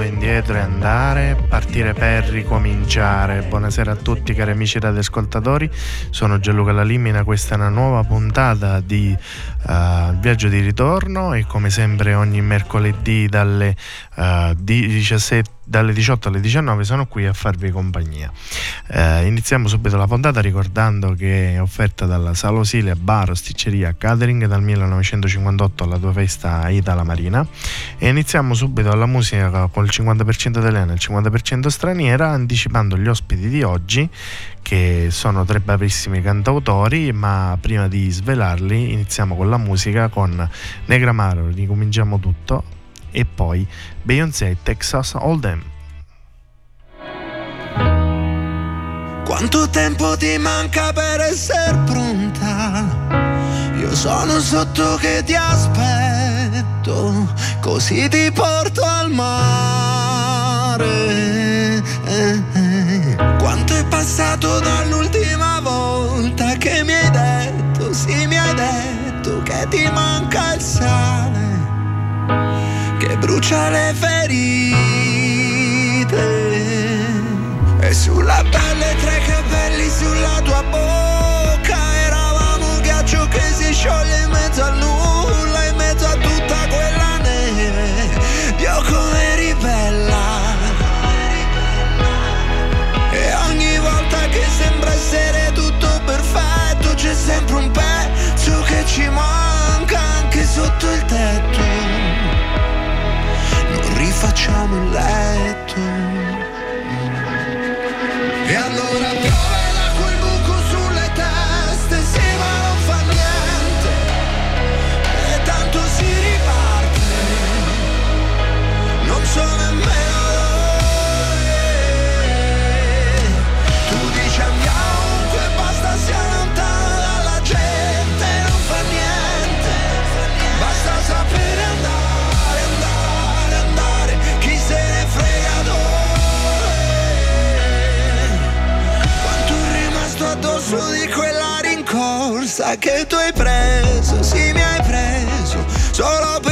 indietro e andare, partire per ricominciare. Buonasera a tutti cari amici radioascoltatori, sono Gianluca Lalimina, questa è una nuova puntata di uh, Viaggio di ritorno e come sempre ogni mercoledì dalle uh, 17 dalle 18 alle 19 sono qui a farvi compagnia. Eh, iniziamo subito la puntata ricordando che è offerta dalla Salosilia Bar Osticceria Catering dal 1958 alla tua festa Itala Marina e iniziamo subito alla musica con il 50% italiana e il 50% straniera anticipando gli ospiti di oggi che sono tre bravissimi cantautori ma prima di svelarli iniziamo con la musica con Negramaro, ricominciamo tutto e poi Beyoncé Texas Hold'em. Quanto tempo ti manca per essere pronta? Io sono sotto che ti aspetto, così ti porto al mare. Quanto è passato dall'ultima volta che mi hai detto, sì mi hai detto che ti manca il sale che brucia le ferite e sulla pelle tre capelli sulla tua bocca eravamo un ghiaccio che si scioglie in mezzo al nulla c'è sempre un pezzo che ci manca anche sotto il tetto rifacciamo il letto. Addosso di quella rincorsa che tu hai preso, sì mi hai preso, solo per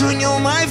come quel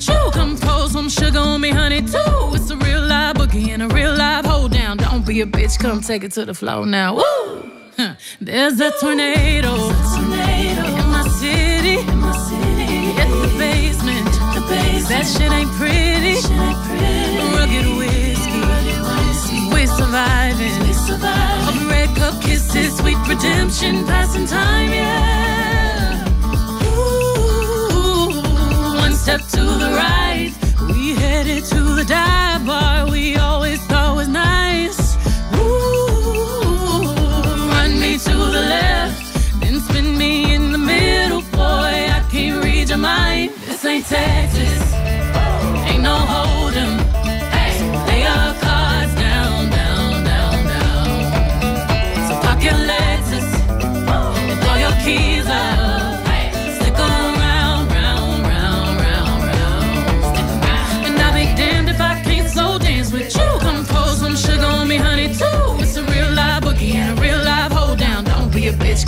slow dance. Come pour some sugar on me, honey, too. It's a real live boogie and a real live hold down. Don't be a bitch, come take it to the floor now. Woo! Huh. There's a tornado. In my city. At the basement. That shit ain't pretty. Rugged whiskey. We surviving. Of red cup kisses, sweet redemption, passing time, yeah. Step to the right. We headed to the dive bar we always thought was nice. Ooh, run me to the left, then spin me in the middle, boy. I can't read your mind. This ain't Texas,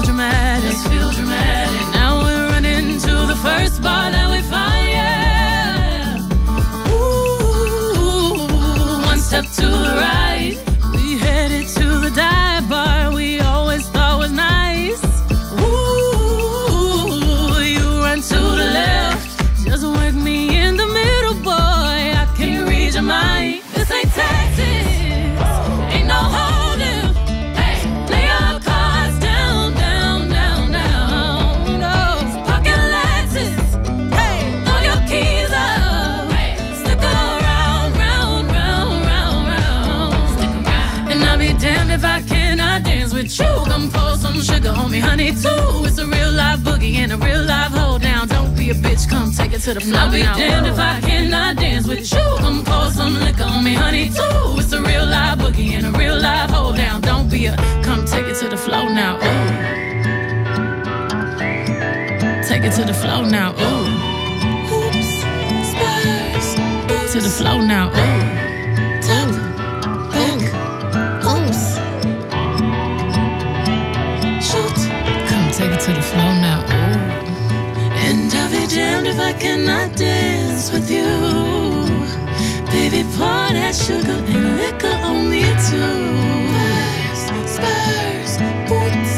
Feel dramatic. Just feel dramatic. Now we're running to the first bar that we find. Yeah. Ooh, one step to the right. Me, honey, too. It's a real live boogie and a real live hold down. Don't be a bitch, come take it to the floor. Now I'll be damned if I cannot dance with you. Come pour some liquor on me, honey, too. It's a real live boogie and a real live hold down. Don't be a come take it to the floor now. Ooh. Take it to the floor now. Ooh. Oops, spurs. To the floor now. Ooh. I cannot dance with you. Baby, pour that sugar and liquor on me too. Spurs, spurs, boots.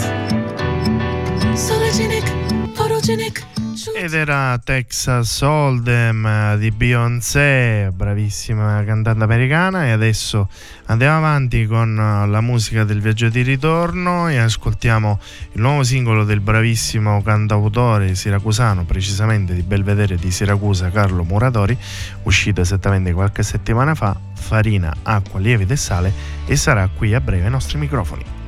Sologenic, photogenic. Ed era Texas Hold'em eh, di Beyoncé, bravissima cantante americana. E adesso andiamo avanti con eh, la musica del viaggio di ritorno e ascoltiamo il nuovo singolo del bravissimo cantautore siracusano, precisamente di Belvedere di Siracusa, Carlo Muratori, uscito esattamente qualche settimana fa. Farina, acqua, lievito e sale e sarà qui a breve ai nostri microfoni.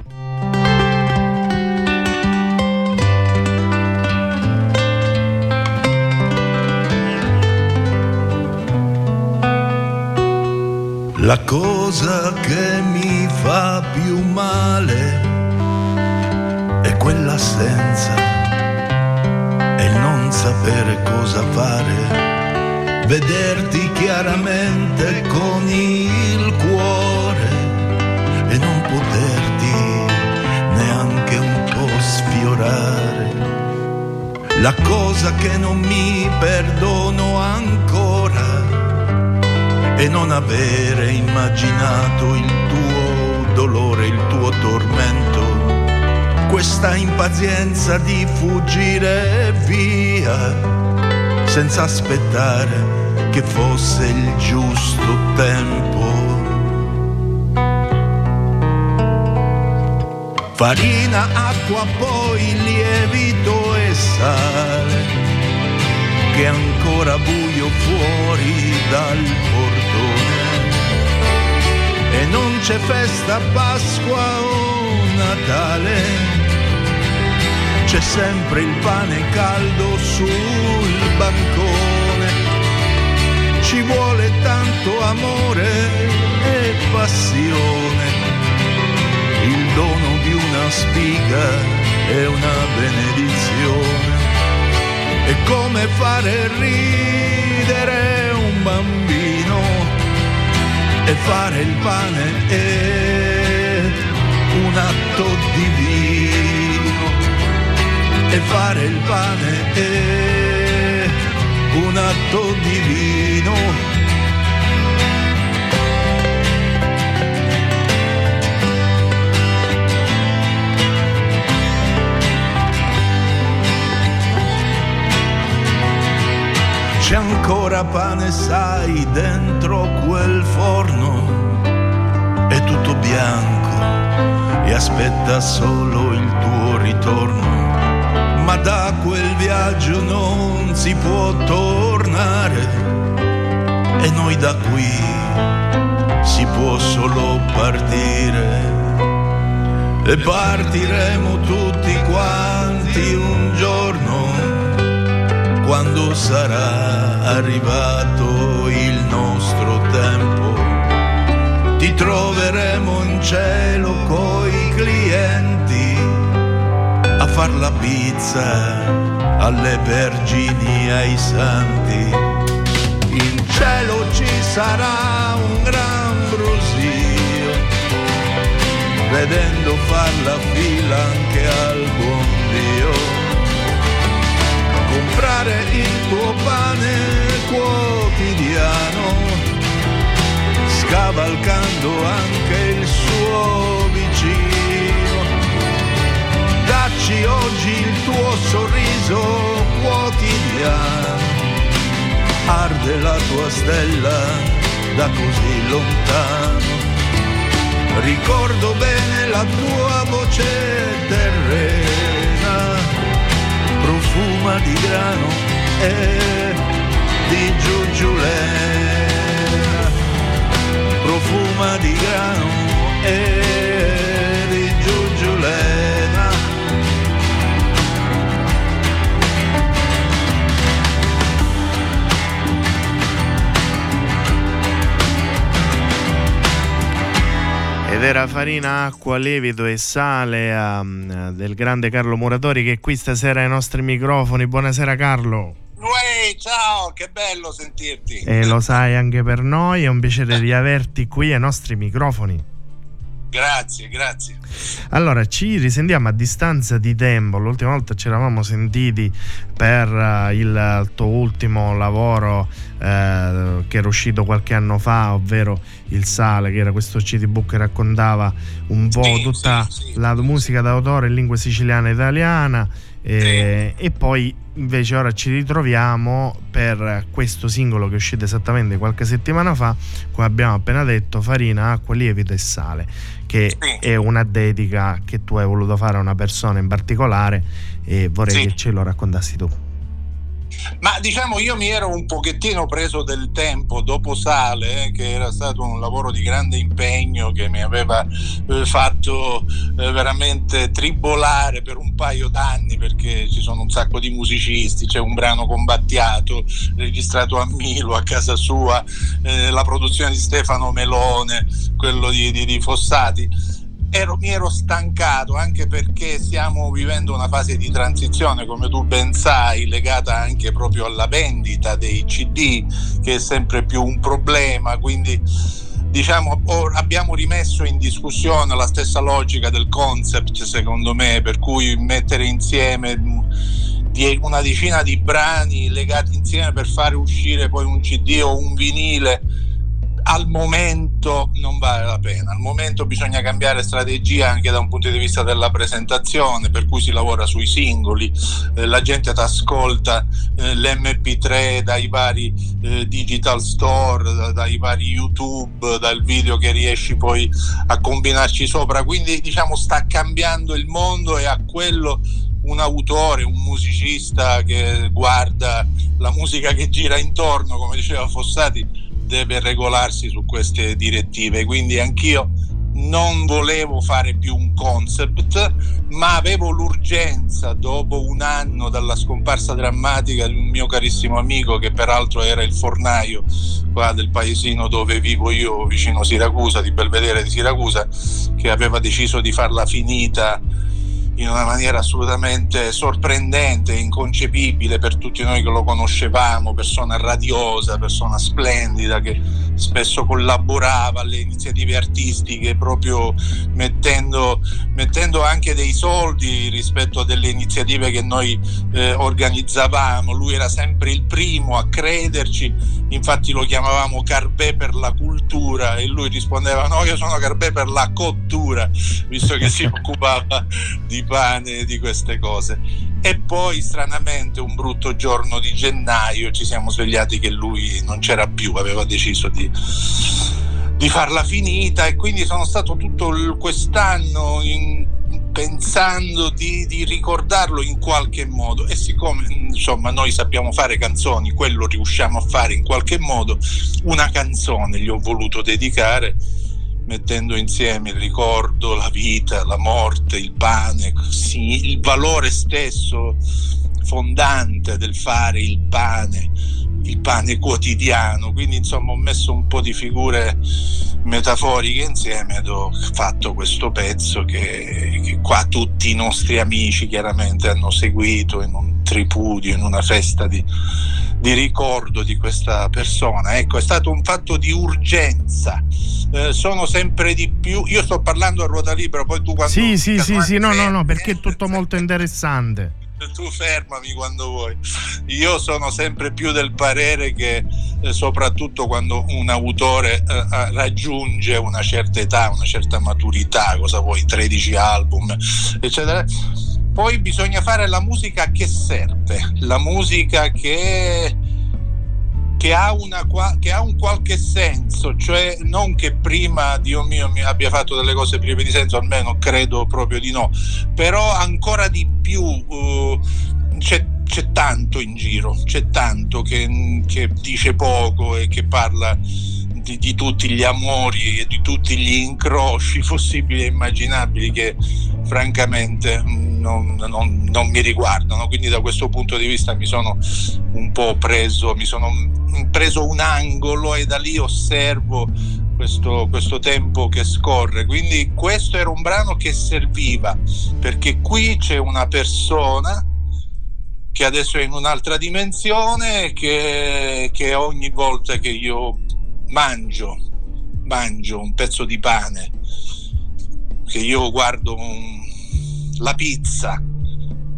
La cosa che mi fa più male è quell'assenza e non sapere cosa fare, vederti chiaramente con il cuore e non poterti neanche un po' sfiorare. La cosa che non mi perdono ancora e non avere immaginato il tuo dolore, il tuo tormento, questa impazienza di fuggire via senza aspettare che fosse il giusto tempo. Farina, acqua, poi lievito e sale, che è ancora buio fuori dal portone. E non c'è festa, Pasqua o Natale, c'è sempre il pane caldo sul bancone. Ci vuole tanto amore e passione il dono di una spiga è una benedizione. È come fare ridere un bambino e fare il pane è un atto divino. E fare il pane è un atto divino. C'è ancora pane, sai, dentro quel forno. È tutto bianco e aspetta solo il tuo ritorno. Ma da quel viaggio non si può tornare. E noi da qui si può solo partire. E partiremo tutti quanti un giorno quando sarà arrivato il nostro tempo. Ti troveremo in cielo coi clienti a far la pizza alle vergini ai santi. In cielo ci sarà un gran brusio, vedendo far la fila anche al buon Dio comprare il tuo pane quotidiano, scavalcando anche il suo vicino. Dacci oggi il tuo sorriso quotidiano, arde la tua stella da così lontano. Ricordo bene la tua voce terrena profuma di grano Farina, acqua, lievito e sale um, del grande Carlo Muratori che è qui stasera ai nostri microfoni. Buonasera Carlo. Uè, ciao, che bello sentirti. E lo sai anche per noi, è un piacere di averti qui ai nostri microfoni. Grazie, grazie. Allora, ci risentiamo a distanza di tempo. L'ultima volta ci eravamo sentiti per uh, il tuo ultimo lavoro uh, che era uscito qualche anno fa, ovvero Il Sale, che era questo CD book che raccontava un po' Sì, tutta sì, sì. la musica d'autore in lingua siciliana e italiana. E, e poi invece ora ci ritroviamo per questo singolo che è uscito esattamente qualche settimana fa, come abbiamo appena detto, farina, acqua, lievito e sale, che Sì. è una dedica che tu hai voluto fare a una persona in particolare e vorrei Sì. che ce lo raccontassi tu. Ma diciamo io mi ero un pochettino preso del tempo dopo Sale, eh, che era stato un lavoro di grande impegno che mi aveva eh, fatto eh, veramente tribolare per un paio d'anni perché ci sono un sacco di musicisti, c'è un brano combattiato registrato a Milo, a casa sua, eh, la produzione di Stefano Melone, quello di, di- di Fossati. Ero- mi ero stancato anche perché stiamo vivendo una fase di transizione, come tu ben sai, legata anche proprio alla vendita dei CD, che è sempre più un problema. Quindi diciamo abbiamo rimesso in discussione la stessa logica del concept, secondo me, per cui mettere insieme una decina di brani legati insieme per fare uscire poi un CD o un vinile al momento non vale la pena. Al momento bisogna cambiare strategia anche da un punto di vista della presentazione, per cui si lavora sui singoli, eh, la gente ti ascolta eh, l'MP3 dai vari eh, digital store, da, dai vari YouTube, dal video che riesci poi a combinarci sopra. Quindi diciamo sta cambiando il mondo e a quello un autore, un musicista che guarda la musica che gira intorno, come diceva Fossati, deve regolarsi su queste direttive. Quindi anch'io non volevo fare più un concept, ma avevo l'urgenza dopo un anno dalla scomparsa drammatica di un mio carissimo amico che peraltro era il fornaio qua del paesino dove vivo io, vicino Siracusa, di Belvedere di Siracusa, che aveva deciso di farla finita in una maniera assolutamente sorprendente, inconcepibile per tutti noi che lo conoscevamo, persona radiosa, persona splendida che spesso collaborava alle iniziative artistiche proprio mettendo, mettendo anche dei soldi rispetto a delle iniziative che noi eh, organizzavamo. Lui era sempre il primo a crederci, infatti lo chiamavamo Carbè per la cultura e lui rispondeva no, io sono Carbè per la cottura, visto che si occupava di pane di queste cose. E poi stranamente un brutto giorno di gennaio ci siamo svegliati che lui non c'era più, aveva deciso di, di farla finita e quindi sono stato tutto il, quest'anno in, pensando di, di, ricordarlo in qualche modo e siccome insomma noi sappiamo fare canzoni, quello riusciamo a fare in qualche modo, una canzone gli ho voluto dedicare mettendo insieme il ricordo, la vita, la morte, il pane, il valore stesso fondante del fare il pane, il pane quotidiano. Quindi insomma ho messo un po' di figure metaforiche insieme ed ho fatto questo pezzo che, che qua tutti i nostri amici chiaramente hanno seguito in un tripudio, in una festa di, di ricordo di questa persona. Ecco, è stato un fatto di urgenza. Eh, sono sempre di più. Io sto parlando a ruota libera, poi tu quando. Sì, sì, sì, sì, no, no, no, perché è tutto molto interessante. Tu fermami quando vuoi. Io sono sempre più del parere che, eh, soprattutto quando un autore eh, raggiunge una certa età, una certa maturità, cosa vuoi, 13 album, eccetera poi bisogna fare la musica che serve, la musica che, che, ha, una, che ha, un qualche senso, cioè non che prima, Dio mio, mi abbia fatto delle cose prive di senso, almeno credo proprio di no, però ancora di più uh, c'è, c'è, tanto in giro, c'è tanto che, che dice poco e che parla di, di, tutti gli amori e di tutti gli incroci possibili e immaginabili che francamente non, non, non, mi riguardano. Quindi da questo punto di vista mi sono un po' preso, mi sono preso un angolo e da lì osservo questo, questo, tempo che scorre. Quindi questo era un brano che serviva perché qui c'è una persona che adesso è in un'altra dimensione che, che ogni volta che io mangio, mangio un pezzo di pane, che io guardo un, la pizza,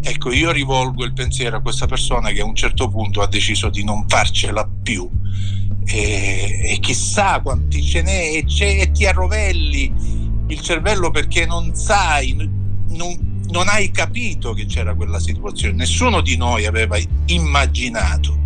ecco io rivolgo il pensiero a questa persona che a un certo punto ha deciso di non farcela più. E, e chissà quanti ce n'è e, e, ti arrovelli il cervello perché non sai, non, non hai capito che c'era quella situazione, nessuno di noi aveva immaginato.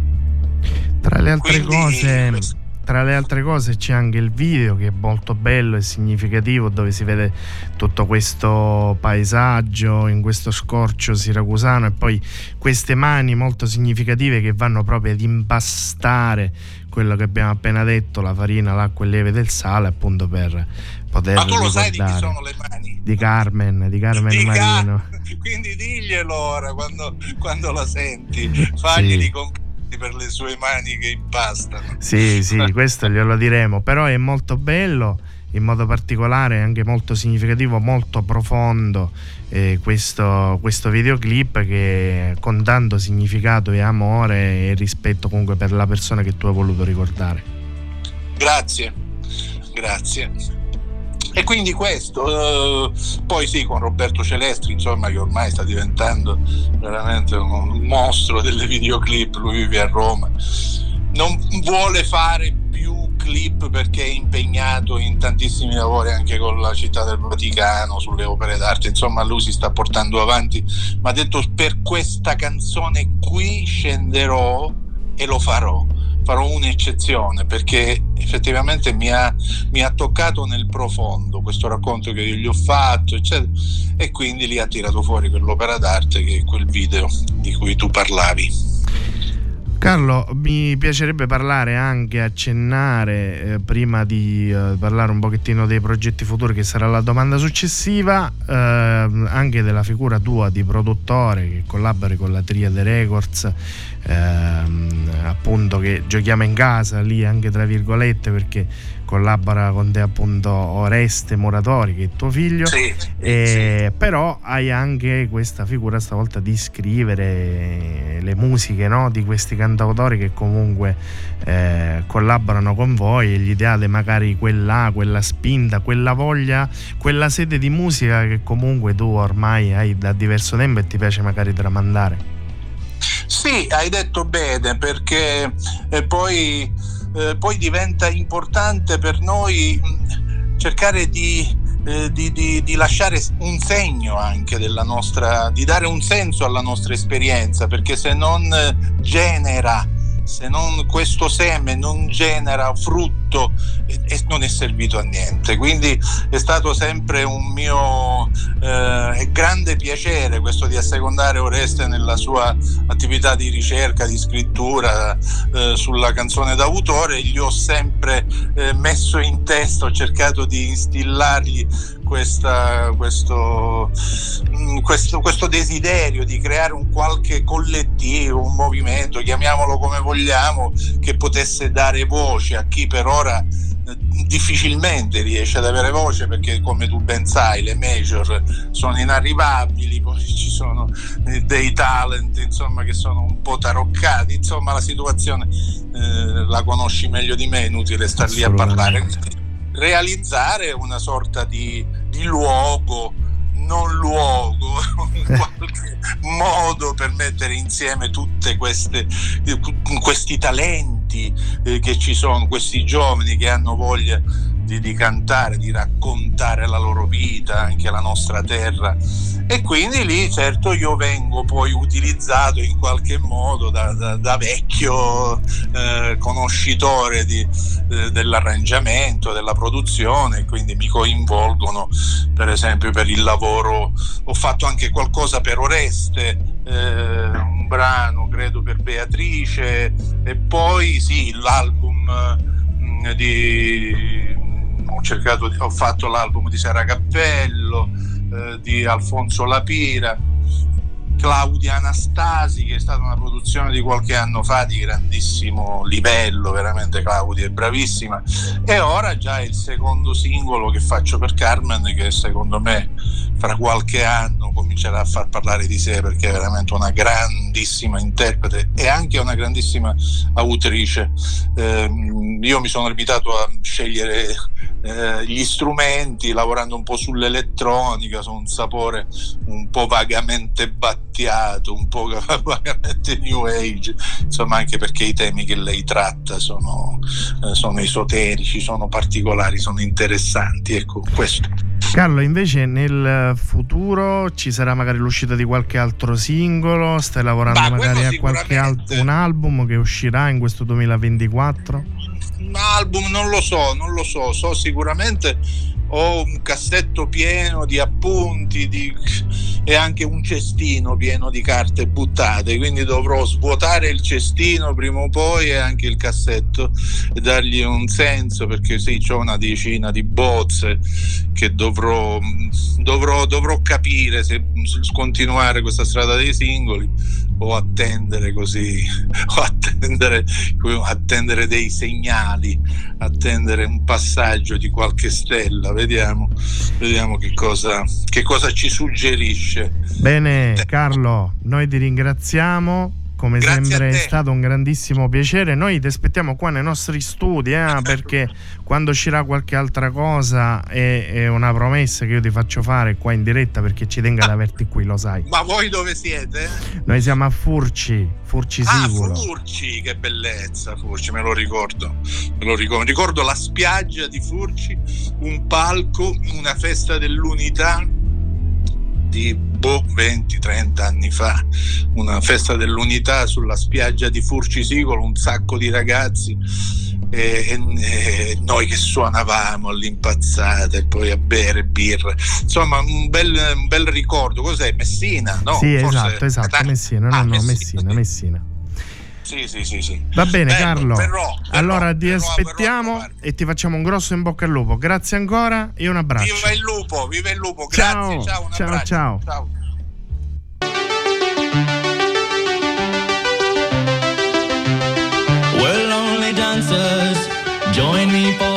Tra le altre Quindi, cose, tra le altre cose c'è anche il video che è molto bello e significativo dove si vede tutto questo paesaggio in questo scorcio siracusano e poi queste mani molto significative che vanno proprio ad impastare quello che abbiamo appena detto, la farina, l'acqua e il lieve del sale appunto per poter Ma tu lo sai di chi sono le mani? Di Carmen, di Carmen di Marino. Car- quindi diglielo ora quando, quando la senti, faglieli sì. Con per le sue mani che impastano. Sì, sì, questo glielo diremo, però è molto bello, in modo particolare anche molto significativo, molto profondo eh, questo, questo videoclip che con tanto significato e amore e rispetto comunque per la persona che tu hai voluto ricordare. Grazie, grazie. E quindi questo, eh, poi sì, con Roberto Celestri, insomma, che ormai sta diventando veramente un mostro delle videoclip, lui vive a Roma, non vuole fare più clip perché è impegnato in tantissimi lavori anche con la città del Vaticano sulle opere d'arte, insomma lui si sta portando avanti, ma ha detto per questa canzone qui scenderò e lo farò farò un'eccezione perché effettivamente mi ha, mi ha, toccato nel profondo questo racconto che io gli ho fatto, eccetera, e quindi lì ha tirato fuori quell'opera d'arte che è quel video di cui tu parlavi. Carlo, mi piacerebbe parlare anche, accennare, eh, prima di eh, parlare un pochettino dei progetti futuri, che sarà la domanda successiva, eh, anche della figura tua di produttore che collabori con la Triade Records, ehm, appunto che giochiamo in casa lì anche tra virgolette perché collabora con te appunto Oreste Moratori che è tuo figlio sì, e, sì. però hai anche questa figura stavolta di scrivere le musiche no? di questi cantautori che comunque eh, collaborano con voi e gli date magari quella, quella spinta, quella voglia, quella sede di musica che comunque tu ormai hai da diverso tempo e ti piace magari tramandare. Sì, hai detto bene perché eh, poi eh, poi diventa importante per noi cercare di, eh, di, di, di, lasciare un segno anche della nostra, di dare un senso alla nostra esperienza, perché se non genera se non questo seme non genera frutto e, non è servito a niente. Quindi è stato sempre un mio eh, grande piacere questo di assecondare Oreste nella sua attività di ricerca, di scrittura eh, sulla canzone d'autore. Gli ho sempre eh, messo in testa, ho cercato di instillargli questa, questo, mm, questo, questo, desiderio di creare un qualche collettivo, un movimento, chiamiamolo come vogliamo, che potesse dare voce a chi per ora eh, difficilmente riesce ad avere voce perché come tu ben sai le major sono inarrivabili poi ci sono eh, dei talent insomma che sono un po' taroccati. Insomma la situazione eh, la conosci meglio di me è inutile star lì a parlare. Realizzare una sorta di, di luogo, non luogo, in qualche modo per mettere insieme tutti questi talenti eh, che ci sono, questi giovani che hanno voglia di, di, cantare, di raccontare la loro vita, anche la nostra terra. E quindi lì certo io vengo poi utilizzato in qualche modo da, da, da vecchio eh, conoscitore di, eh, dell'arrangiamento, della produzione, quindi mi coinvolgono per esempio per il lavoro, ho fatto anche qualcosa per Oreste, eh, un brano credo per Beatrice e poi sì l'album mm, di ho, cercato ho fatto l'album di Sara Cappello, eh, di Alfonso Lapira, Claudia Anastasi, che è stata una produzione di qualche anno fa di grandissimo livello, veramente Claudia è bravissima. E ora già il secondo singolo che faccio per Carmen, che secondo me fra qualche anno comincerà a far parlare di sé perché è veramente una grandissima interprete e anche una grandissima autrice. Eh, io mi sono limitato a scegliere eh, gli strumenti, lavorando un po' sull'elettronica, su un sapore un po' vagamente battiato, un po' vagamente new age, insomma anche perché i temi che lei tratta sono, eh, sono esoterici, sono particolari, sono interessanti, ecco questo. Carlo, invece nel futuro ci sarà magari l'uscita di qualche altro singolo? Stai lavorando bah, magari a qualche altro un album che uscirà in questo 2024? Un album non lo so, non lo so, so sicuramente ho un cassetto pieno di appunti di... e anche un cestino pieno di carte buttate, quindi dovrò svuotare il cestino prima o poi e anche il cassetto e dargli un senso perché sì, ho una decina di bozze che dovrò, dovrò, dovrò capire se continuare questa strada dei singoli o attendere così, o attendere, attendere dei segnali, attendere un passaggio di qualche stella vediamo, vediamo che, cosa, che cosa ci suggerisce. Bene Carlo, noi ti ringraziamo come Grazie sempre è stato un grandissimo piacere. Noi ti aspettiamo qua nei nostri studi eh, ah, certo. perché quando uscirà qualche altra cosa è, è, una promessa che io ti faccio fare qua in diretta perché ci tenga ad ah. averti qui, lo sai. Ma voi dove siete? Noi siamo a Furci, Furci ah, Sicuro. Ah, Furci, che bellezza Furci, me lo ricordo. Me lo ricordo. ricordo la spiaggia di Furci, un palco, una festa dell'unità di boh, 20-30 anni fa, una festa dell'unità sulla spiaggia di Furcisicolo, un sacco di ragazzi e, e, e, noi che suonavamo all'impazzata e poi a bere birra. Insomma, un bel, un bel ricordo. Cos'è? Messina, no? Sì, Forse esatto, esatto, Messina, no, ah, no, Messina, Messina. Messina. Sì, sì, sì, sì. Va bene, Bello, Carlo. Però, allora però, ti aspettiamo però, e ti facciamo un grosso in bocca al lupo. Grazie ancora e un abbraccio. Viva il lupo, viva il lupo. Grazie, ciao, ciao, ciao, ciao. ciao. Well, lonely dancers, join me for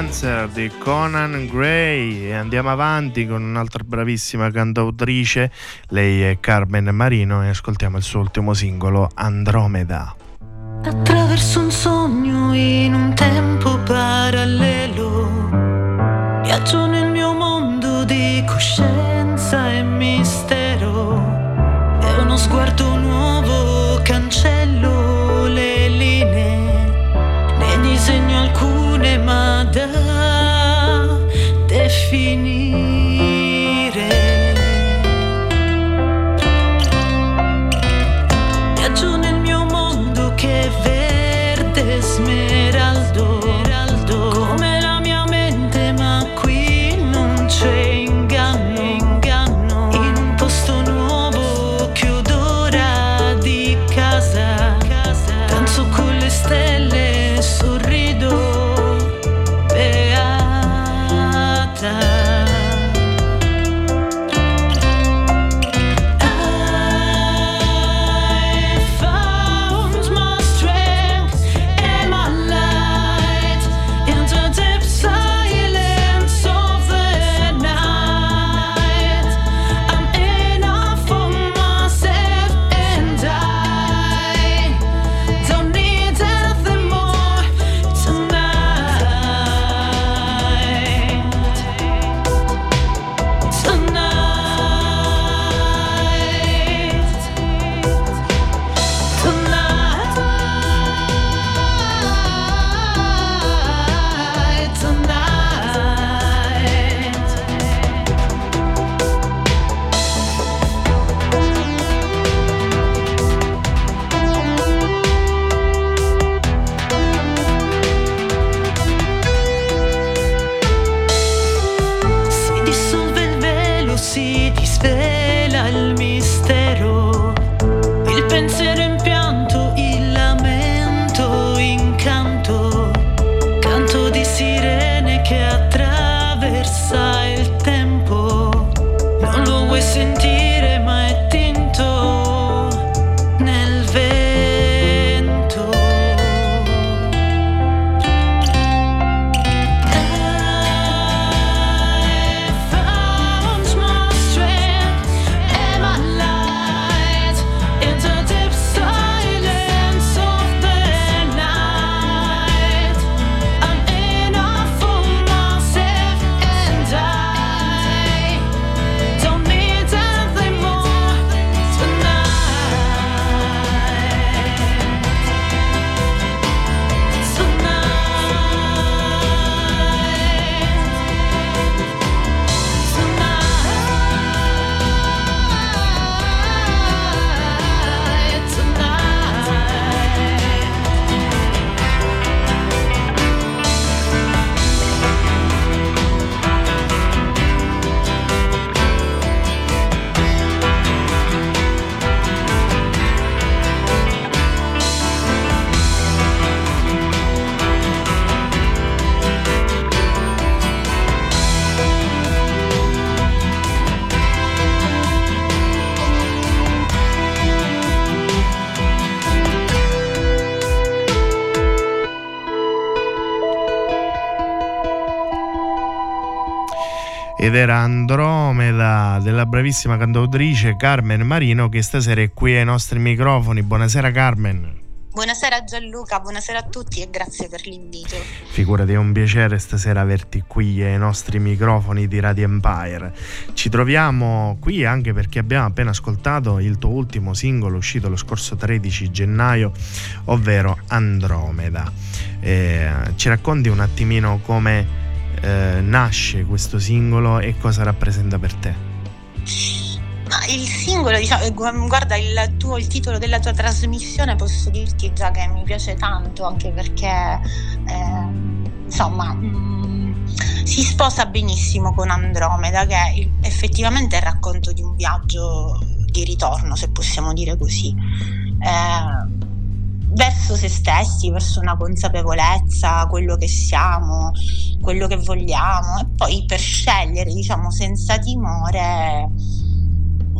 Dancer di Conan Gray e andiamo avanti con un'altra bravissima cantautrice, lei è Carmen Marino e ascoltiamo il suo ultimo singolo Andromeda. Attraverso un sogno in un tempo parallelo ed era Andromeda della bravissima cantautrice Carmen Marino che stasera è qui ai nostri microfoni. Buonasera Carmen. Buonasera Gianluca, buonasera a tutti e grazie per l'invito. Figurati, è un piacere stasera averti qui ai nostri microfoni di Radio Empire. Ci troviamo qui anche perché abbiamo appena ascoltato il tuo ultimo singolo uscito lo scorso 13 gennaio, ovvero Andromeda. Eh, ci racconti un attimino come eh, nasce questo singolo e cosa rappresenta per te? Ma il singolo, diciamo, eh, gu- guarda il, tuo, il titolo della tua trasmissione, posso dirti già che mi piace tanto, anche perché ehm, insomma mm, si sposa benissimo con Andromeda, che effettivamente è il racconto di un viaggio di ritorno, se possiamo dire così. Eh, verso se stessi, verso una consapevolezza, quello che siamo, quello che vogliamo e poi per scegliere, diciamo, senza timore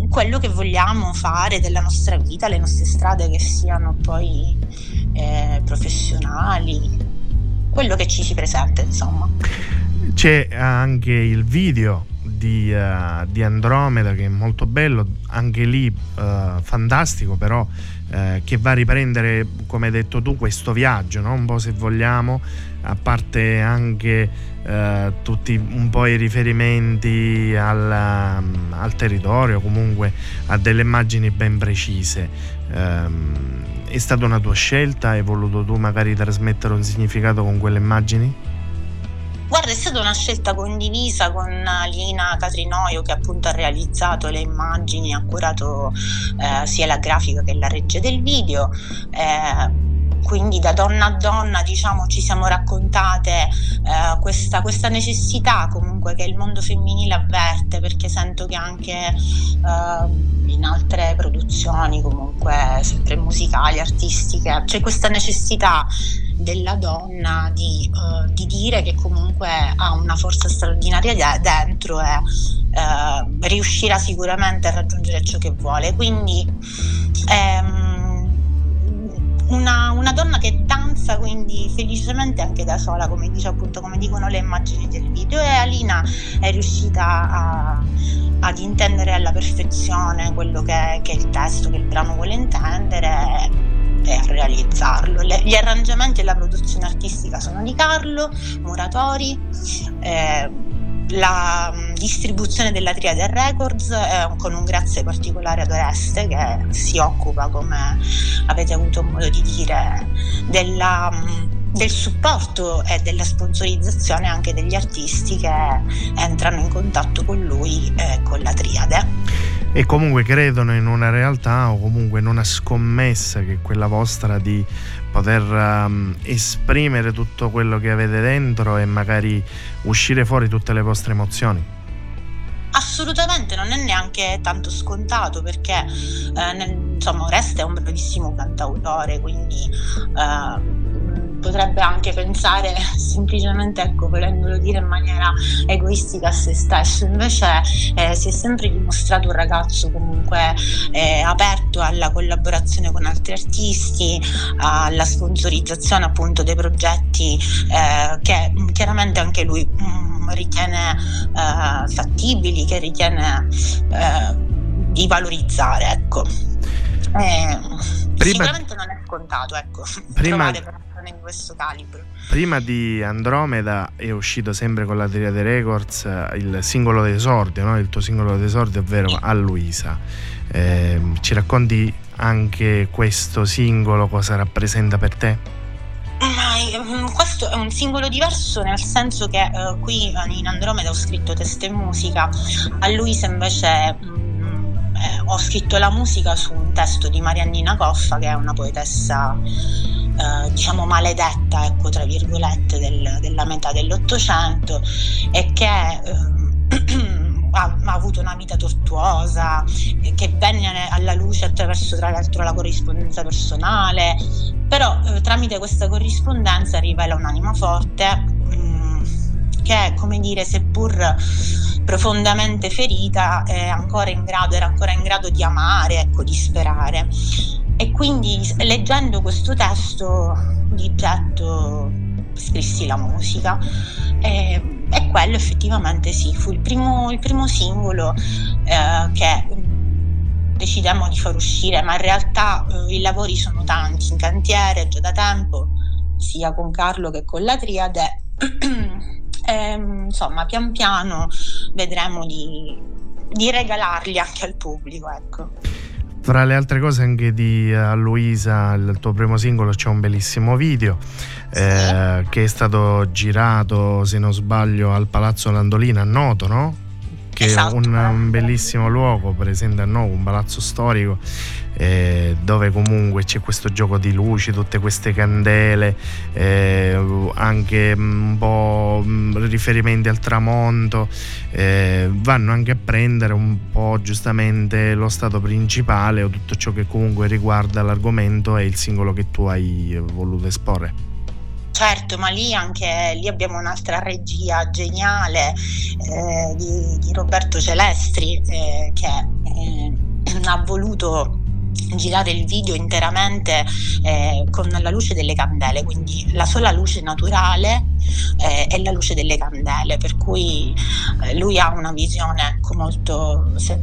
quello che vogliamo fare della nostra vita, le nostre strade che siano poi eh, professionali, quello che ci si presenta, insomma. C'è anche il video di, eh, di Andromeda che è molto bello, anche lì eh, fantastico, però eh, che va a riprendere, come hai detto tu, questo viaggio, no? un po' se vogliamo, a parte anche eh, tutti un po' i riferimenti al, um, al territorio, comunque a delle immagini ben precise. Ehm, è stata una tua scelta? Hai voluto tu magari trasmettere un significato con quelle immagini? È stata una scelta condivisa con Lina Catrinoio che appunto ha realizzato le immagini, ha curato eh, sia la grafica che la regia del video. eh, quindi da donna a donna diciamo ci siamo raccontate eh, questa, questa necessità comunque che il mondo femminile avverte perché sento che anche eh, in altre produzioni comunque sempre musicali, artistiche c'è questa necessità della donna di, eh, di dire che comunque ha una forza straordinaria de- dentro e eh, riuscirà sicuramente a raggiungere ciò che vuole. Quindi ehm, una, una donna che danza quindi felicemente anche da sola, come dice appunto, come dicono le immagini del video, e Alina è riuscita a- ad intendere alla perfezione quello che, che il testo, che il brano vuole intendere e a realizzarlo. Le- gli arrangiamenti e la produzione artistica sono di Carlo Muratori. eh, la mh, distribuzione della Triade Records eh, con un grazie particolare ad Oreste che si occupa, come avete avuto modo di dire, della, mh, del supporto e della sponsorizzazione anche degli artisti che entrano in contatto con lui e con la Triade. e comunque credono in una realtà o comunque in una scommessa che è quella vostra di poter ehm, esprimere tutto quello che avete dentro e magari uscire fuori tutte le vostre emozioni. Assolutamente non è neanche tanto scontato perché eh, nel- insomma Oreste è un bravissimo cantautore, quindi eh, potrebbe anche pensare semplicemente, ecco, volendolo dire in maniera egoistica a se stesso, invece eh, si è sempre dimostrato un ragazzo comunque eh, aperto alla collaborazione con altri artisti, alla sponsorizzazione appunto dei progetti eh, che chiaramente anche lui mh, ritiene eh, fattibili, che ritiene eh, di valorizzare, ecco. Eh, sicuramente non è scontato, ecco, Prima- di questo calibro. Prima di Andromeda è uscito sempre con la Triade Records eh, il singolo d'esordio, no? il tuo singolo d'esordio, ovvero A Luisa. Ehm, ci racconti anche questo singolo, cosa rappresenta per te? Ma mm, questo è un singolo diverso nel senso che eh, qui in Andromeda ho scritto testo e musica, a Luisa invece mm, eh, ho scritto la musica su un testo di Mariannina Coffa che è una poetessa eh, diciamo maledetta, ecco tra virgolette, del- della metà dell'Ottocento e che ehm, ha, ha avuto una vita tortuosa, eh, che venne alla luce attraverso tra l'altro la corrispondenza personale, però eh, tramite questa corrispondenza rivela un'anima forte mm, che, come dire, seppur profondamente ferita, ancora grado, era ancora in grado di amare, ecco, di sperare. E quindi leggendo questo testo di getto scrissi la musica e, e quello effettivamente sì, fu il primo, il primo singolo eh, che mm, decidemmo di far uscire, ma in realtà eh, i lavori sono tanti in cantiere già da tempo, sia con Carlo che con la Triade. E, insomma, pian piano vedremo di, di regalarli anche al pubblico, ecco. Fra le altre cose anche di eh, Luisa, il tuo primo singolo, c'è un bellissimo video eh, che è stato girato, se non sbaglio, al Palazzo Landolina a Noto, no? Che Esatto. un, un bellissimo luogo, presente a Noto, un palazzo storico eh, dove comunque c'è questo gioco di luci, tutte queste candele, eh, anche un po' mh, riferimenti al tramonto, eh, vanno anche a prendere un po' giustamente lo stato principale o tutto ciò che comunque riguarda l'argomento e il singolo che tu hai voluto esporre. Certo, ma lì anche lì abbiamo un'altra regia geniale eh, di, di Roberto Celestri eh, che eh, ha voluto girare il video interamente eh, con la luce delle candele, quindi la sola luce naturale eh, è la luce delle candele, per cui eh, lui ha una visione ecco, molto, se-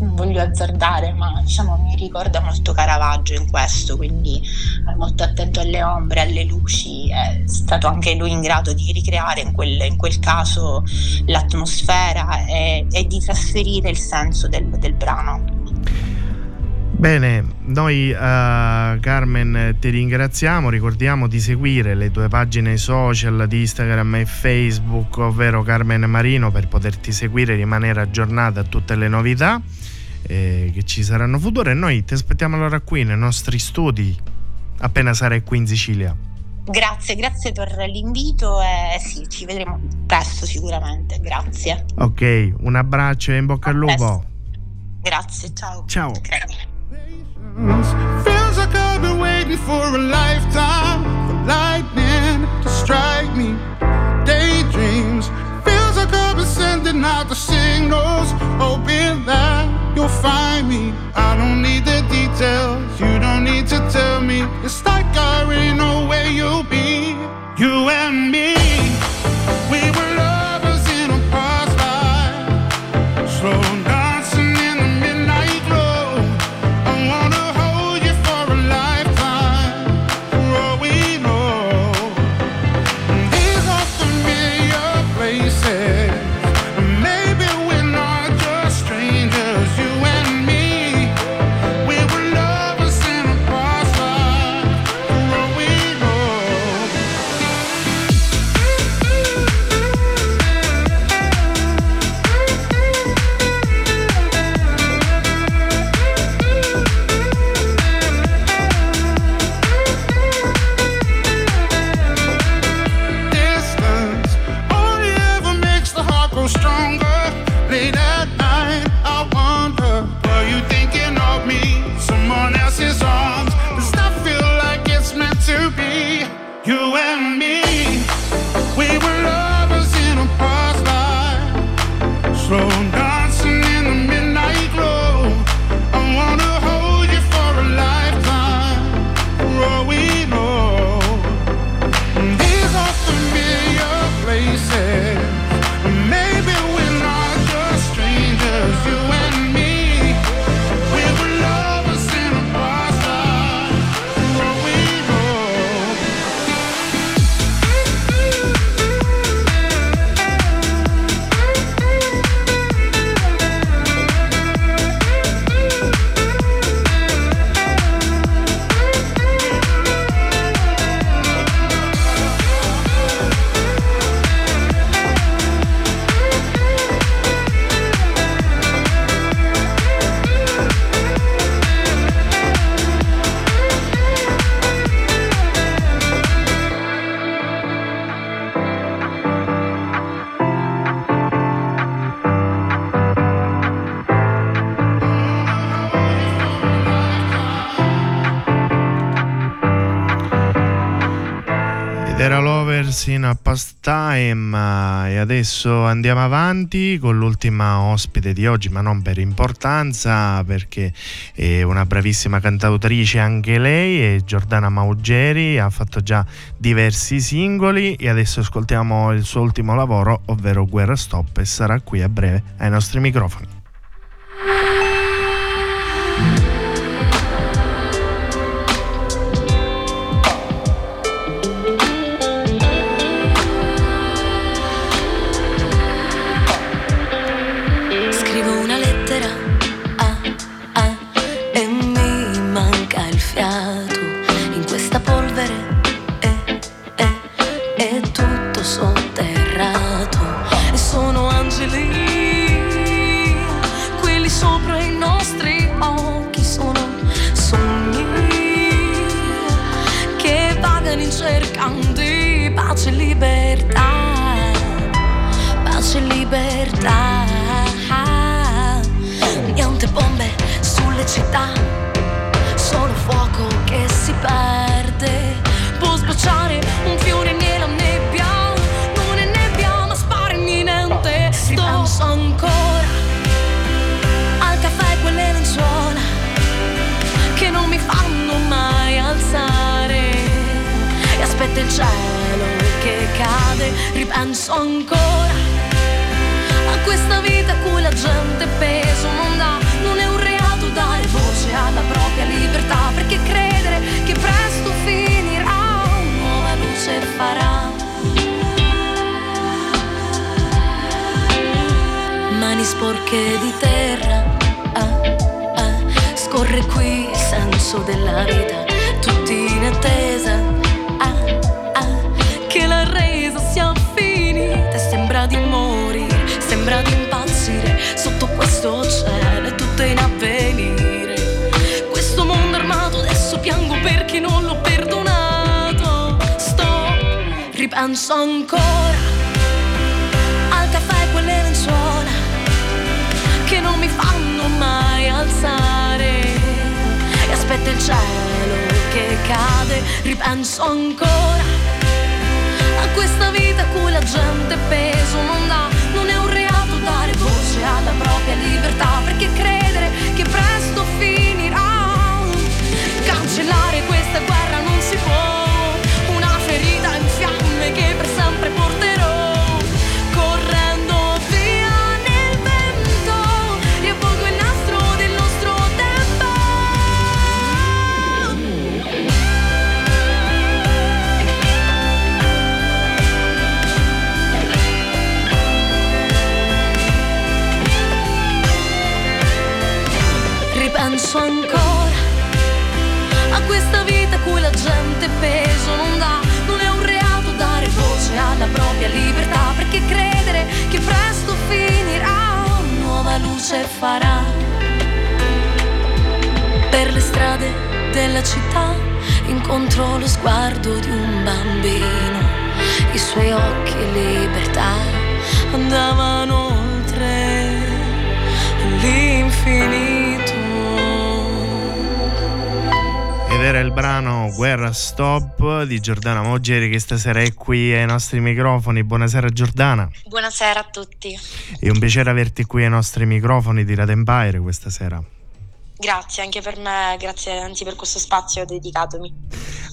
voglio azzardare, ma diciamo mi ricorda molto Caravaggio in questo, quindi è molto attento alle ombre, alle luci, è stato anche lui in grado di ricreare in quel, in quel caso l'atmosfera e, e di trasferire il senso del, del brano. Bene, noi eh, Carmen ti ringraziamo, ricordiamo di seguire le tue pagine social di Instagram e Facebook, ovvero Carmen Marino, per poterti seguire e rimanere aggiornata a tutte le novità eh, che ci saranno future. E noi ti aspettiamo allora qui nei nostri studi, appena sarai qui in Sicilia. Grazie, grazie per l'invito e sì, ci vedremo presto sicuramente. Grazie. Ok, un abbraccio e in bocca al A presto. lupo. Grazie, ciao. Ciao. Grazie. Feels like I've been waiting for a lifetime for lightning to strike me. Daydreams. Feels like I've been sending out the signals, hoping that you'll find me. I don't need the details, you don't need to tell me. It's like I already know where you'll be. You and me, adesso andiamo avanti con l'ultima ospite di oggi, ma non per importanza, perché è una bravissima cantautrice anche lei, è Giordana Maugeri, ha fatto già diversi singoli e adesso ascoltiamo il suo ultimo lavoro, ovvero Guerra Stop e sarà qui a breve ai nostri microfoni. Città, solo fuoco che si perde. Può sbocciare un fiore nella nebbia, non è nebbia ma spara imminente. Sto ancora al caffè quelle lenzuola che non mi fanno mai alzare. E aspetta il cielo che cade, ripenso ancora a questa vita a cui la gente peso sporche di terra, ah, ah, scorre qui il senso della vita, tutti in attesa, ah, ah, che la resa sia finita e sembra di morire, sembra di impazzire sotto questo cielo, è tutto in avvenire. Questo mondo armato adesso piango perché non l'ho perdonato. Sto, ripenso ancora aspetta il cielo che cade, ripenso ancora a questa vita a cui la gente peso non dà, non è un reato dare voce alla propria libertà, luce farà per le strade della città incontro lo sguardo di un bambino, i suoi occhi libertà andavano oltre l'infinito. Ed era il brano Guerra Stop di Giordana Moggeri che stasera è qui ai nostri microfoni. Buonasera Giordana, Buonasera a tutti. è un piacere averti qui ai nostri microfoni di Radio Empire questa sera. Grazie anche per me, grazie anzi per questo spazio dedicatomi.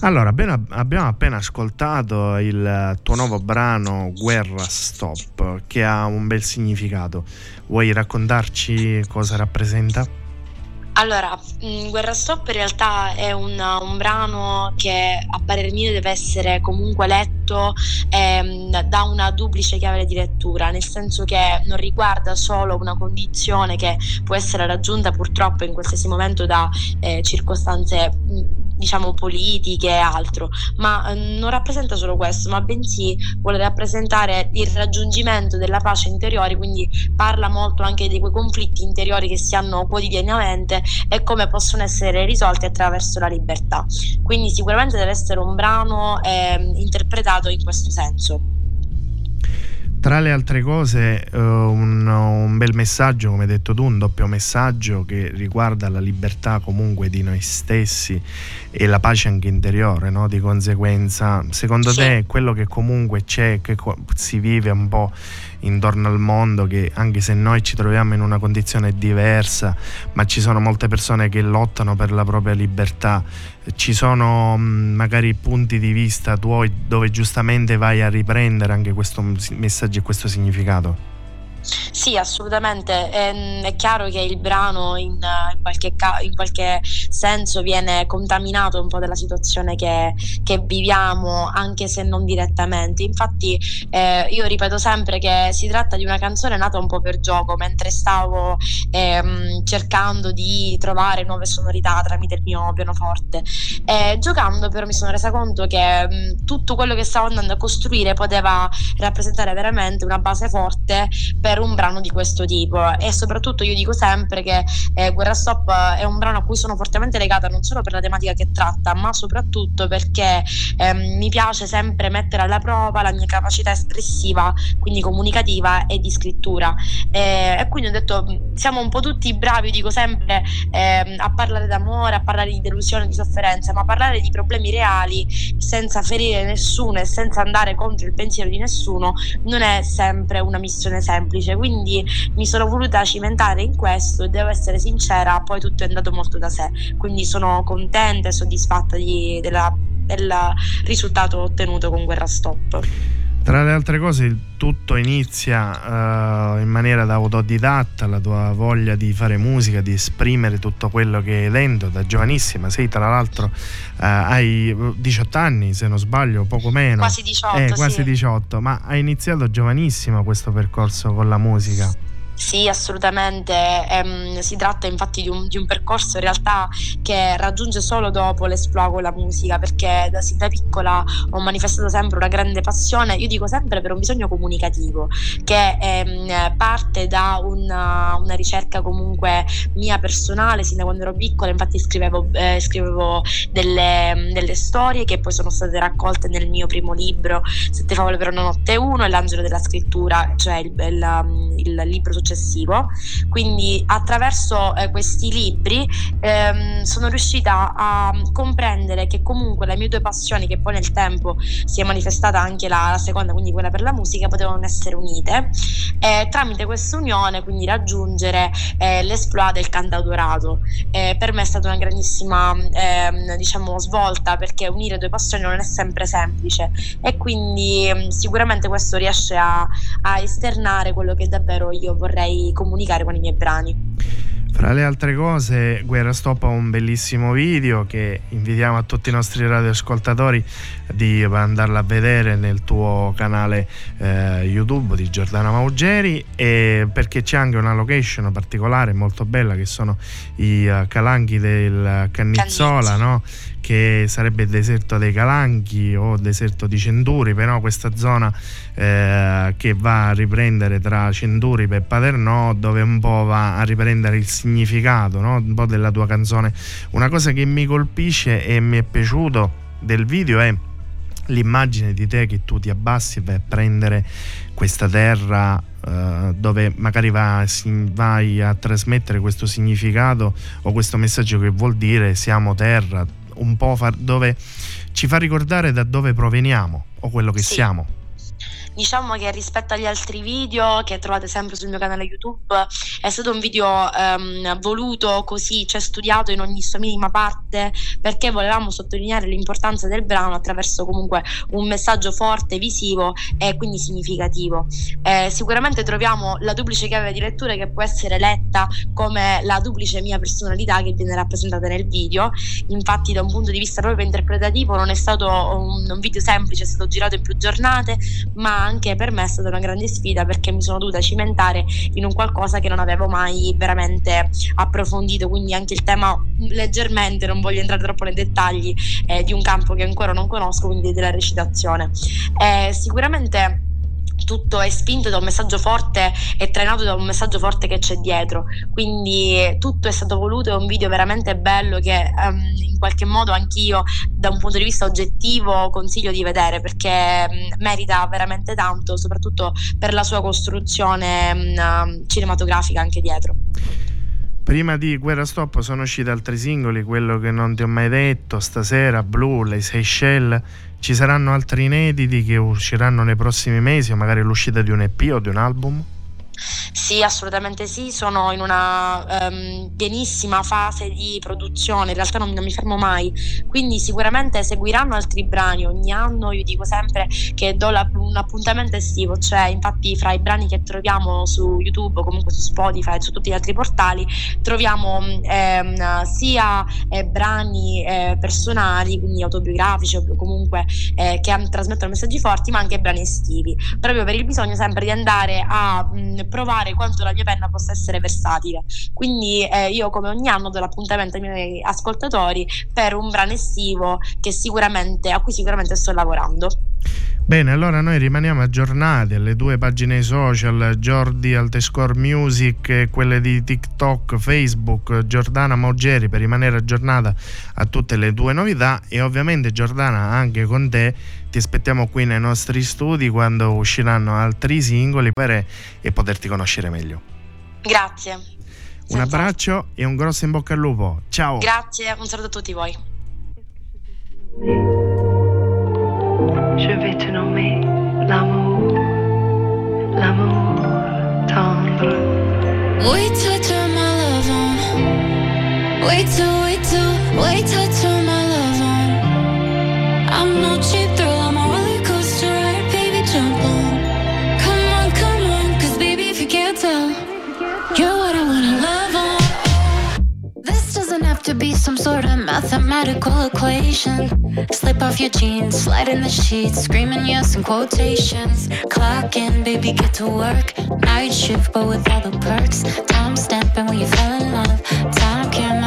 Allora, abbiamo appena ascoltato il tuo nuovo brano Guerra Stop che ha un bel significato. Vuoi raccontarci cosa rappresenta? Allora, mh, Guerra Stop in realtà è un, un brano che a parer mio deve essere comunque letto ehm, da una duplice chiave di lettura, nel senso che non riguarda solo una condizione che può essere raggiunta purtroppo in qualsiasi momento da eh, circostanze mh, diciamo politiche e altro, ma eh, non rappresenta solo questo, ma bensì vuole rappresentare il raggiungimento della pace interiore, quindi parla molto anche di quei conflitti interiori che si hanno quotidianamente e come possono essere risolti attraverso la libertà. Quindi sicuramente deve essere un brano ehm, interpretato in questo senso. Tra le altre cose, eh, un, un bel messaggio, come hai detto tu, un doppio messaggio che riguarda la libertà comunque di noi stessi e la pace anche interiore, no? Di conseguenza, secondo Sì. te quello che comunque c'è, che co- si vive un po' intorno al mondo, che anche se noi ci troviamo in una condizione diversa, ma ci sono molte persone che lottano per la propria libertà, ci sono mh, magari punti di vista tuoi dove giustamente vai a riprendere anche questo messaggio e questo significato? Sì, assolutamente. Ehm, È, chiaro che il brano in, in qualche, in qualche senso viene contaminato un po' dalla situazione che, che viviamo, anche se non direttamente. Infatti, eh, io ripeto sempre che si tratta di una canzone nata un po' per gioco, mentre stavo ehm, cercando di trovare nuove sonorità tramite il mio pianoforte. E giocando, però, mi sono resa conto che mh, tutto quello che stavo andando a costruire poteva rappresentare veramente una base forte per un brano di questo tipo. E soprattutto io dico sempre che eh, Guerra Stop è un brano a cui sono fortemente legata non solo per la tematica che tratta ma soprattutto perché ehm, mi piace sempre mettere alla prova la mia capacità espressiva quindi comunicativa e di scrittura. E, e quindi ho detto siamo un po' tutti bravi, dico sempre ehm, a parlare d'amore, a parlare di delusione, di sofferenza ma parlare di problemi reali senza ferire nessuno e senza andare contro il pensiero di nessuno non è sempre una missione semplice, quindi mi sono voluta cimentare in questo e devo essere sincera, poi tutto è andato molto da sé, quindi sono contenta e soddisfatta di- della- del risultato ottenuto con Guerra Stop. Tra le altre cose, il tutto inizia eh, in maniera da autodidatta, la tua voglia di fare musica, di esprimere tutto quello che hai dentro da giovanissima. Sei tra l'altro, eh, hai 18 anni, se non sbaglio, poco meno. Quasi 18, Eh, quasi sì. 18, ma hai iniziato giovanissima questo percorso con la musica. Sì, assolutamente. Ehm, si tratta infatti di un, di un percorso in realtà che raggiunge solo dopo l'esploa con la musica, perché da, sin da piccola ho manifestato sempre una grande passione, io dico sempre per un bisogno comunicativo, che ehm, parte da una, una ricerca comunque mia personale, sin da quando ero piccola, infatti scrivevo, eh, scrivevo delle, delle storie che poi sono state raccolte nel mio primo libro, Sette favole per una notte 1 e L'angelo della scrittura, cioè il, il- il libro successivo. Quindi attraverso eh, questi libri ehm, sono riuscita a comprendere che comunque le mie due passioni, che poi nel tempo si è manifestata anche la, la seconda, quindi quella per la musica, potevano essere unite e tramite questa unione quindi raggiungere eh, l'esploit del cantautorato. Eh, per me è stata una grandissima ehm, diciamo, svolta perché unire due passioni non è sempre semplice. E quindi mm, sicuramente questo riesce a, a esternare quello che davvero io vorrei comunicare con i miei brani. Fra le altre cose, Guerra Stop ha un bellissimo video che invitiamo a tutti i nostri radioascoltatori di andarla a vedere nel tuo canale eh, YouTube di Giordana Maugeri e perché c'è anche una location particolare molto bella che sono i eh, calanchi del Cannizzola, Cannizzo. no? Che sarebbe il deserto dei Calanchi o deserto di Centuri, però questa zona eh, che va a riprendere tra Centuripe e Paternò, dove un po' va a riprendere il significato no? un po' della tua canzone. Una cosa che mi colpisce e mi è piaciuto del video è l'immagine di te che tu ti abbassi e vai a prendere questa terra eh, dove magari vai a trasmettere questo significato o questo messaggio che vuol dire siamo terra, un po' far- dove ci fa ricordare da dove proveniamo o quello che Sì. siamo. Diciamo che rispetto agli altri video che trovate sempre sul mio canale YouTube, è stato un video ehm, voluto così, cioè studiato in ogni sua minima parte, perché volevamo sottolineare l'importanza del brano attraverso comunque un messaggio forte, visivo e quindi significativo. Eh, sicuramente troviamo la duplice chiave di lettura che può essere letta come la duplice mia personalità che viene rappresentata nel video. Infatti, da un punto di vista proprio interpretativo, non è stato un, un video semplice, è stato girato in più giornate, ma anche per me è stata una grande sfida perché mi sono dovuta cimentare in un qualcosa che non avevo mai veramente approfondito, quindi anche il tema leggermente, non voglio entrare troppo nei dettagli, eh, di un campo che ancora non conosco, quindi della recitazione. Eh, sicuramente tutto è spinto da un messaggio forte e trainato da un messaggio forte che c'è dietro. Quindi tutto è stato voluto, è un video veramente bello che ehm, in qualche modo anch'io da un punto di vista oggettivo consiglio di vedere perché mh, merita veramente tanto, soprattutto per la sua costruzione mh, cinematografica anche dietro. Prima di Guerra Stop sono usciti altri singoli, quello che non ti ho mai detto, stasera, Blue, le Seychelles. Ci saranno altri inediti che usciranno nei prossimi mesi o magari l'uscita di un EP o di un album? Sì, assolutamente sì, sono in una ehm, pienissima fase di produzione, in realtà non, non mi fermo mai, quindi sicuramente seguiranno altri brani ogni anno, io dico sempre che do la- un appuntamento estivo, cioè infatti fra i brani che troviamo su YouTube comunque su Spotify e su tutti gli altri portali troviamo mh, ehm, sia eh, brani eh, personali, quindi autobiografici o comunque eh, che trasmettono messaggi forti, ma anche brani estivi, proprio per il bisogno sempre di andare a mh, provare quanto la mia penna possa essere versatile. Quindi eh, io come ogni anno do l'appuntamento ai miei ascoltatori per un brano estivo sicuramente, a cui sicuramente sto lavorando. Bene, allora noi rimaniamo aggiornati alle due pagine social, Jordi Altescore Music e quelle di TikTok, Facebook, Giordana Moggeri per rimanere aggiornata a tutte le tue novità e ovviamente Giordana anche con te ti aspettiamo qui nei nostri studi quando usciranno altri singoli per e poterti conoscere meglio. Grazie. Un abbraccio e un grosso in bocca al lupo. Ciao! Grazie, un saluto a tutti voi. Je vais te nommer l'amour, l'amour tendre. Wait till I turn my love on. Wait till, wait till, wait till I turn my love on. I'm no cheap thrill, jump on. Come on, come on, cause baby, if you can't tell, you're what I wanna love on. This doesn't have to be some sort of mathematical equation. Slip off your jeans, slide in the sheets, screaming yes in quotations. Clock in, baby, get to work. Night shift, but with all the perks. Time stamping when you fell in love. Time can't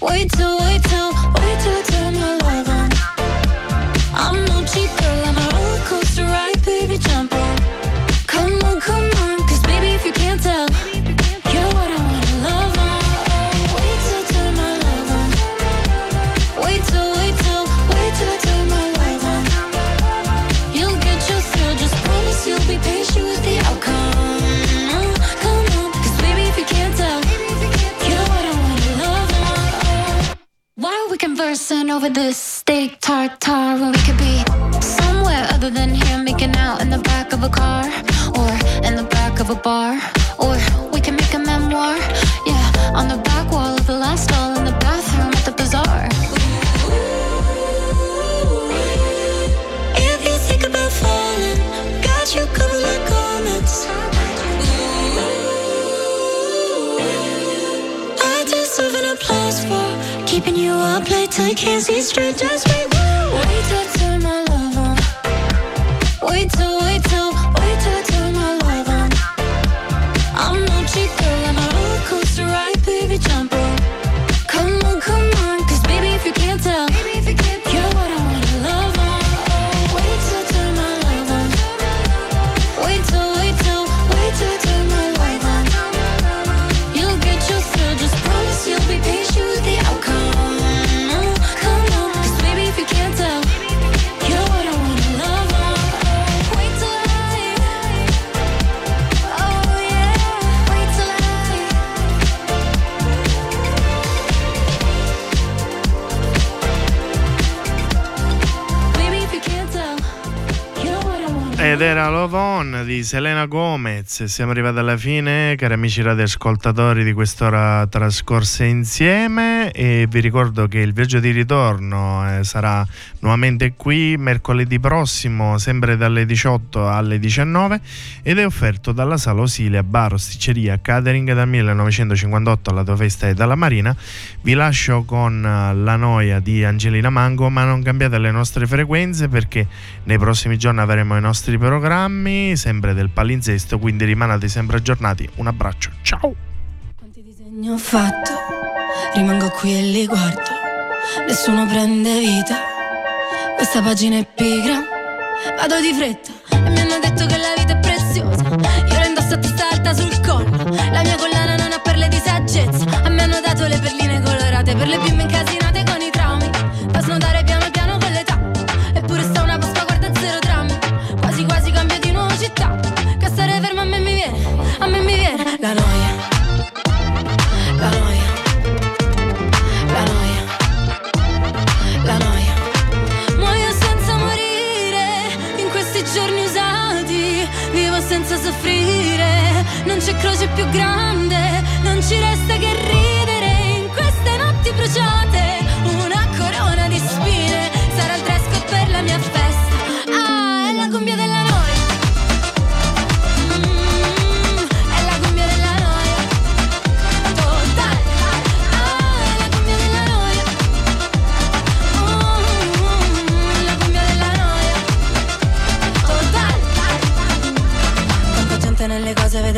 wait till, wait till Love On di Selena Gomez. Siamo arrivati alla fine, cari amici radioascoltatori di quest'ora trascorsa insieme. E vi ricordo che il viaggio di ritorno eh, sarà nuovamente qui mercoledì prossimo, sempre dalle 18 alle 19, ed è offerto dalla Sala Osilia, bar, osticceria, catering dal 1958 alla tua festa e dalla Marina. Vi lascio con eh, la noia di Angelina Mango, ma non cambiate le nostre frequenze perché nei prossimi giorni avremo i nostri programmi, sempre del palinsesto, quindi rimanete sempre aggiornati. Un abbraccio, ciao! disegni ho fatto, rimango qui e li guardo, nessuno prende vita, questa pagina è pigra, vado di fretta e mi hanno detto la noia. La noia, la noia, la noia. Muoio senza morire in questi giorni usati. Vivo senza soffrire, non c'è croce più grande. Non ci resta che ridere